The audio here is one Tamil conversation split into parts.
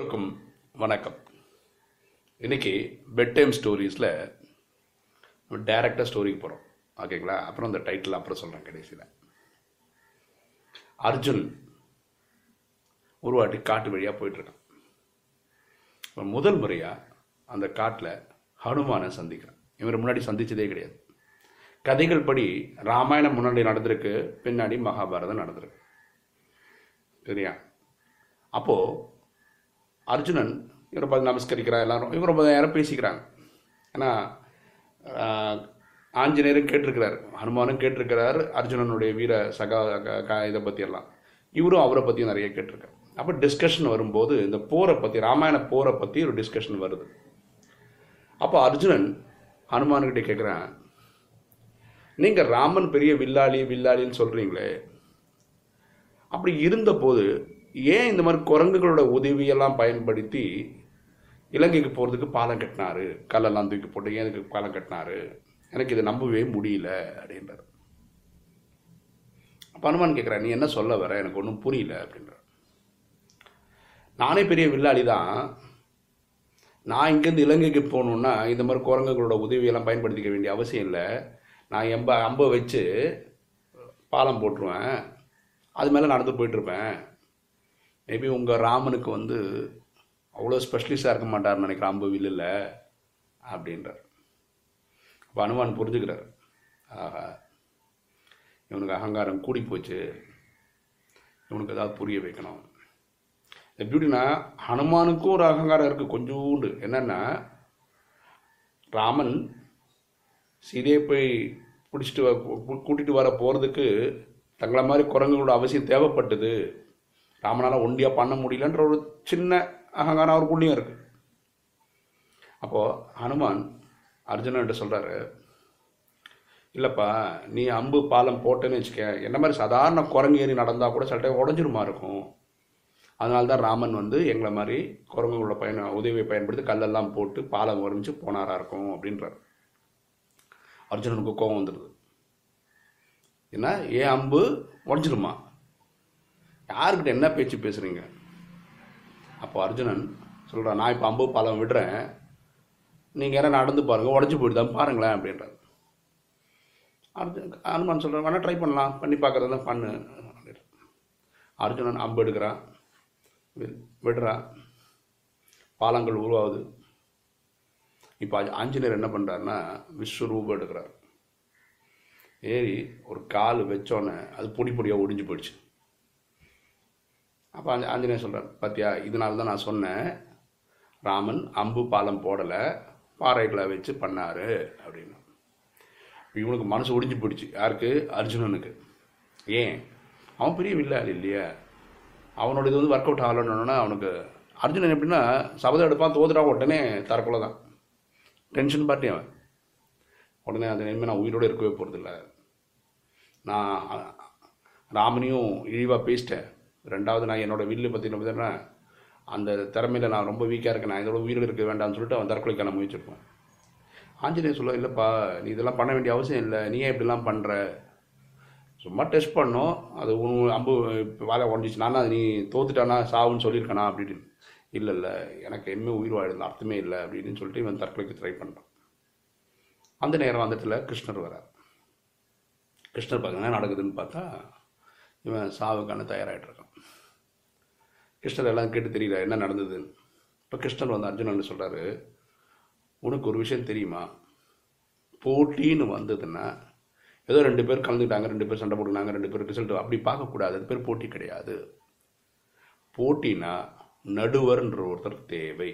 அனைவருக்கும் வணக்கம். இன்னைக்கு பெட் டைம் ஸ்டோரிஸில் டேரக்டாக ஸ்டோரிக்கு போகிறோம் ஓகேங்களா? அப்புறம் அந்த டைட்டில் அப்புறம் சொல்கிறேன் கடைசியில். அர்ஜுன் ஒரு வாட்டி காட்டு வழியாக போயிட்டுருக்கான். முதல் முறையாக அந்த காட்டில் ஹனுமானை சந்திக்கிறான். இவர் முன்னாடி சந்தித்ததே கிடையாது. கதைகள் படி ராமாயணம் முன்னாடி நடந்திருக்கு பின்னாடி மகாபாரதம் நடந்திருக்கு. சரியா? அப்போது அர்ஜுனன் இவரை பார்த்து நமஸ்கரிக்கிறார் எல்லாரும். இவரை பார்த்து யாரும் பேசிக்கிறாங்க. ஏன்னா ஆஞ்சநேயரும் கேட்டிருக்கிறார். ஹனுமானும் கேட்டிருக்கிறார். அர்ஜுனனுடைய வீர சகா க- க- இதை பற்றியெல்லாம் இவரும் அவரை பற்றியும் நிறைய கேட்டிருக்காரு. அப்போ டிஸ்கஷன் வரும்போது இந்த போரை பற்றி ராமாயண போரை பற்றி ஒரு டிஸ்கஷன் வருது. அப்போ அர்ஜுனன் ஹனுமான்கிட்ட கேட்குறான் நீங்கள் ராமன் பெரிய வில்லாளி வில்லாளின்னு சொல்கிறீங்களே அப்படி இருந்தபோது ஏன் இந்த மாதிரி குரங்குகளோட உதவியெல்லாம் பயன்படுத்தி இலங்கைக்கு போகிறதுக்கு பாலம் கட்டினாரு? கல்லெல்லாம் தூக்கி போட்டு ஏன் இதுக்கு பாலம் கட்டினாரு? எனக்கு இதை நம்பவே முடியல அப்படின்றார். அப்ப கேட்குறேன் நீ என்ன சொல்ல வர? எனக்கு ஒன்றும் புரியல அப்படின்றார். நானே பெரிய வில்லாளி தான். நான் இங்கேருந்து இலங்கைக்கு போகணுன்னா இந்த மாதிரி குரங்குகளோட உதவியெல்லாம் பயன்படுத்திக்க வேண்டிய அவசியம் இல்லை. நான் எம்ப அம்பை வச்சு பாலம் போட்டுருவேன். அது மேலே நடந்து போயிட்டுருப்பேன் மேபி உங்கள் ராமனுக்கு வந்து அவ்வளோ ஸ்பெஷலிஸ்டாக இருக்க மாட்டார்னு நினைக்கிறேன் அம்பு வில்லில் அப்படின்றார். அப்போ அனுமான் புரிஞ்சுக்கிறார். ஆஹா இவனுக்கு அகங்காரம் கூடி போச்சு. இவனுக்கு ஏதாவது புரிய வைக்கணும். எப்படின்னா ஹனுமானுக்கும் ஒரு அகங்காரம் இருக்குது கொஞ்சோண்டு. என்னென்னா ராமன் சீதையை போய் பிடிச்சிட்டு கூட்டிகிட்டு வர போகிறதுக்கு தங்களை மாதிரி குரங்குகளோட அவசியம் தேவைப்பட்டது. ராமனால் ஒண்டியாக பண்ண முடியலன்ற ஒரு சின்ன அகங்காரம் அவருக்குள்ளேயும் இருக்கு. அப்போது ஹனுமான் அர்ஜுனன்ட்ட சொல்கிறாரு இல்லைப்பா நீ அம்பு பாலம் போட்டேன்னு வச்சுக்க என்ன மாதிரி சாதாரண குரங்கு ஏறி நடந்தால் கூட சில டைம் உடஞ்சிருமா இருக்கும்? அதனால தான் ராமன் வந்து எங்களை மாதிரி குரங்குகளோட பயன் உதவியை பயன்படுத்தி கல்லெல்லாம் போட்டு பாலம் வரைஞ்சி போனாரா இருக்கும் அப்படின்றார். அர்ஜுனனுக்கு கோபம் வந்துடுது. என்ன? ஏன் அம்பு உடஞ்சிருமா? யாருக்கிட்ட என்ன பேச்சு பேசுறீங்க? அப்போ அர்ஜுனன் சொல்கிறான் நான் இப்போ அம்பு பாலம் விடுறேன். நீங்கள் யாரும் நடந்து பாருங்கள் உடஞ்சி போயிட்டு பாருங்களேன் அப்படின்றார். அர்ஜுன் அனுமான் சொல்கிறேன் வேணால் ட்ரை பண்ணலாம் பண்ணி பார்க்குறது தான் பண்ணு அர்ஜுனன் அம்பு எடுக்கிறான் விடுறான் பாலங்கள் உருவாகுது. இப்போ ஆஞ்சநேயர் என்ன பண்ணுறாருன்னா விஸ்வரூபம் எடுக்கிறார். ஏறி ஒரு கால் வச்சோன்னே அது பொடி பொடியாக ஒடிஞ்சு போயிடுச்சு. அப்போ அந்த ஆஞ்சநேயர் சொல்கிறார் பார்த்தியா இதனால தான் நான் சொன்னேன். ராமன் அம்பு பாலம் போடலை பாறைகளை வச்சு பண்ணார். அப்படின்னு. இவனுக்கு மனசு ஒடிஞ்சு போயிடுச்சு. யாருக்கு? அர்ஜுனனுக்கு. ஏன்? அவன் பெரிய வில்லாளி இல்லையா? அவனோட இது வந்து ஒர்க் அவுட் ஆகலன்னா அவனுக்கு அர்ஜுனன் எப்படின்னா சபதம் எடுப்பான் தோதுடா உடனே தரக்குள்ள தான். டென்ஷன் பார்ட்டி அவன். உடனே அது இனிமேல் நான் உயிரோடு இருக்கவே போகிறதில்ல நான் ராமனையும் இழிவாக பேசிட்டேன். ரெண்டாவது நான் என்னோட வில்லு பார்த்தீங்கன்னா பார்த்தீங்கன்னா அந்த திறமையில் நான் ரொம்ப வீக்காக இருக்கேன். நான் இதோட உயிரோடு இருக்க வேண்டாம்னு சொல்லிட்டு அவன் தற்கொலைக்கான முயற்சிருப்பான் ஆஞ்சநேயர் சொல்ல இல்லைப்பா நீ இதெல்லாம் பண்ண வேண்டிய அவசியம் இல்லை. நீ ஏன் இப்படிலாம் பண்ணுற சும்மா டெஸ்ட் பண்ணோம். அது உன் அம்பு வாழை உடஞ்சிச்சு. நானும் அது நீ தோத்துட்டானா சாவுன்னு சொல்லியிருக்கனா அப்படின்னு. இல்லை இல்லை எனக்கு இனிமேல் உயிர் வாழல அர்த்தமே இல்லை அப்படின்னு சொல்லிட்டு இவன் தற்கொலைக்கு ட்ரை பண்ணுறான் அந்த நேரம் அந்த இடத்துல கிருஷ்ணர் வரார் கிருஷ்ணர் பார்த்தீங்கன்னா நடக்குதுன்னு பார்த்தா இவன் சாவுக்கான தயாராகிட்டு இருக்கான். கிருஷ்ணர் எல்லாம் கேட்டு தெரியல என்ன நடந்ததுன்னு இப்போ கிருஷ்ணர் வந்து அர்ஜுனன் சொல்கிறாரு உனக்கு ஒரு விஷயம் தெரியுமா? போட்டின்னு வந்ததுன்னா ஏதோ ரெண்டு பேர் கலந்துக்கிட்டாங்க ரெண்டு பேர் சண்டை போட்டுனாங்க ரெண்டு பேர் ரிசல்ட் அப்படி பார்க்கக்கூடாது அது பேர் போட்டி கிடையாது. போட்டினா நடுவர்ன்ற ஒருத்தர் தேவை.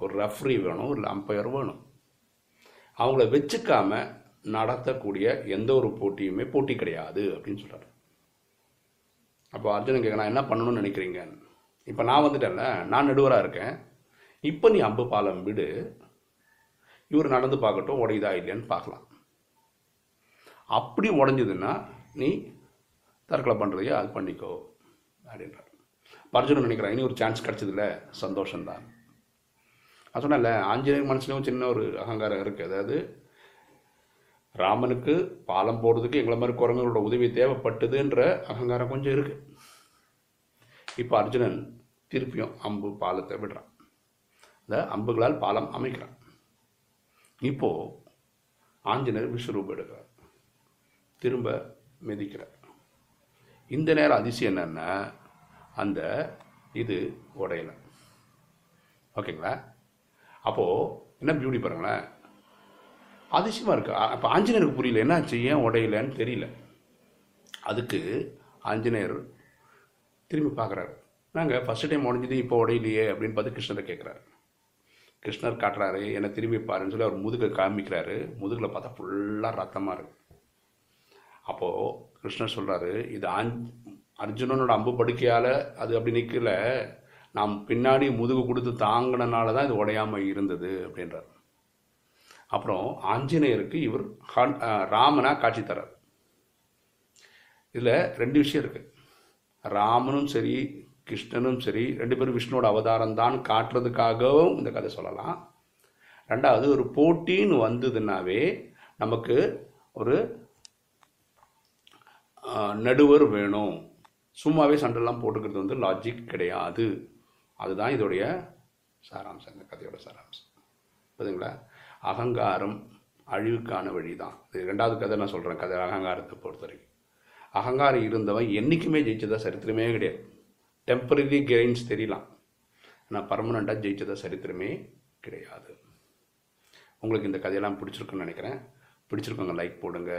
ஒரு ரெஃப்ரி வேணும் ஒரு அம்பையர் வேணும். அவங்கள வச்சுக்காம நடத்தக்கூடிய எந்த ஒரு போட்டியுமே போட்டி கிடையாது அப்படின்னு சொல்கிறார் அப்போ அர்ஜுனன் கேட்க நான் என்ன பண்ணணும்னு நினைக்கிறீங்க? இப்போ நான் வந்துட்டேன்ல நான் நடுவராக இருக்கேன். இப்போ நீ அம்பு பாலம் விடு. இவர் நடந்து பார்க்கட்டும் உடையுதா இல்லையான்னு பார்க்கலாம். அப்படி உடஞ்சதுன்னா நீ தற்கொலை பண்ணுறதையோ அது பண்ணிக்கோ அப்படின்றார். பர்ஜுனன் நினைக்கிறான் இனி ஒரு சான்ஸ் கிடச்சதில்ல சந்தோஷம்தான். நான் சொன்னேன்ல ஆஞ்சநேயர் மனசுலையும் சின்ன ஒரு அகங்காரம் இருக்குது அதாவது ராமனுக்கு பாலம் போடுறதுக்கு எங்களை மாதிரி குரங்குகளோட உதவி தேவைப்பட்டதுன்ற அகங்காரம் கொஞ்சம் இருக்குது இப்போ அர்ஜுனன் திருப்பியும் அம்பு பாலத்தை விடுறான். இந்த அம்புகளால் பாலம் அமைக்கிறான். இப்போ ஆஞ்சநேயர் விஸ்வரூபம் எடுக்கிறார். திரும்ப மிதிக்கிறார். இந்த நேரம் அதிசயம் என்னன்னா அந்த இது உடையலை. ஓகேங்களா? அப்போது என்ன பியூட்டி பாருங்களேன். அதிசயமாக இருக்கு. அப்போ ஆஞ்சநேயருக்கு புரியல. என்னாச்சு? ஏன் உடையலன்னு தெரியல. அதுக்கு ஆஞ்சநேயர் திரும்பி பார்க்குறாரு. நாங்கள் ஃபஸ்ட்டு டைம் உடஞ்சது இப்போ உடையிலையே அப்படின்னு பார்த்து கிருஷ்ணரை கேட்குறாரு கிருஷ்ணர் காட்டுறாரு என்னை திரும்பி பாருன்னு சொல்லி அவர் முதுகை காமிக்கிறாரு. முதுகில் பார்த்தா ஃபுல்லாக ரத்தமாக இருக்குது அப்போது கிருஷ்ணர் சொல்கிறாரு இது ஆஞ் அர்ஜுனனோட அம்பு படுக்கையால் அது அப்படி நிற்கல நாம் பின்னாடி முதுகு கொடுத்து தாங்கினனால தான் இது உடையாமல் இருந்தது அப்படின்றார். அப்புறம் ஆஞ்சநேயருக்கு இவர் ராமனாக ராமனா காட்சி தரார் இதில் ரெண்டு விஷயம் இருக்குது ராமனும் சரி கிருஷ்ணனும் சரி ரெண்டு பேரும் விஷ்ணுவோட அவதாரம் தான் காட்டுறதுக்காகவும் இந்த கதை சொல்லலாம். ரெண்டாவது ஒரு போட்டின்னு வந்ததுன்னாவே நமக்கு ஒரு நடுவர் வேணும். சும்மாவே சண்டெல்லாம் போட்டுக்கிறது வந்து லாஜிக் கிடையாது. அதுதான் இதோடைய சாராம்சம் இந்த கதையோட சாராம்சம். புரியுதுங்களா? அகங்காரம் அழிவுக்கான வழி தான் இது ரெண்டாவது கதை நான் சொல்கிறேன் கதை அகங்காரத்தை பொறுத்த வரைக்கும். அகங்காரம் இருந்தவன் என்றைக்குமே ஜெயிச்சதா சரித்திரமே கிடையாது. டெம்பரரி கெயின்ஸ் தெரியலாம். ஆனால் பர்மனண்ட்டாக ஜெயிச்சதா சரித்திரமே கிடையாது. உங்களுக்கு இந்த கதையெல்லாம் பிடிச்சிருக்குன்னு நினைக்கிறேன். பிடிச்சிருக்கவங்க லைக் போடுங்க.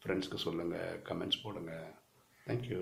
ஃப்ரெண்ட்ஸ்க்கு சொல்லுங்கள் கமெண்ட்ஸ் போடுங்க. தேங்க்யூ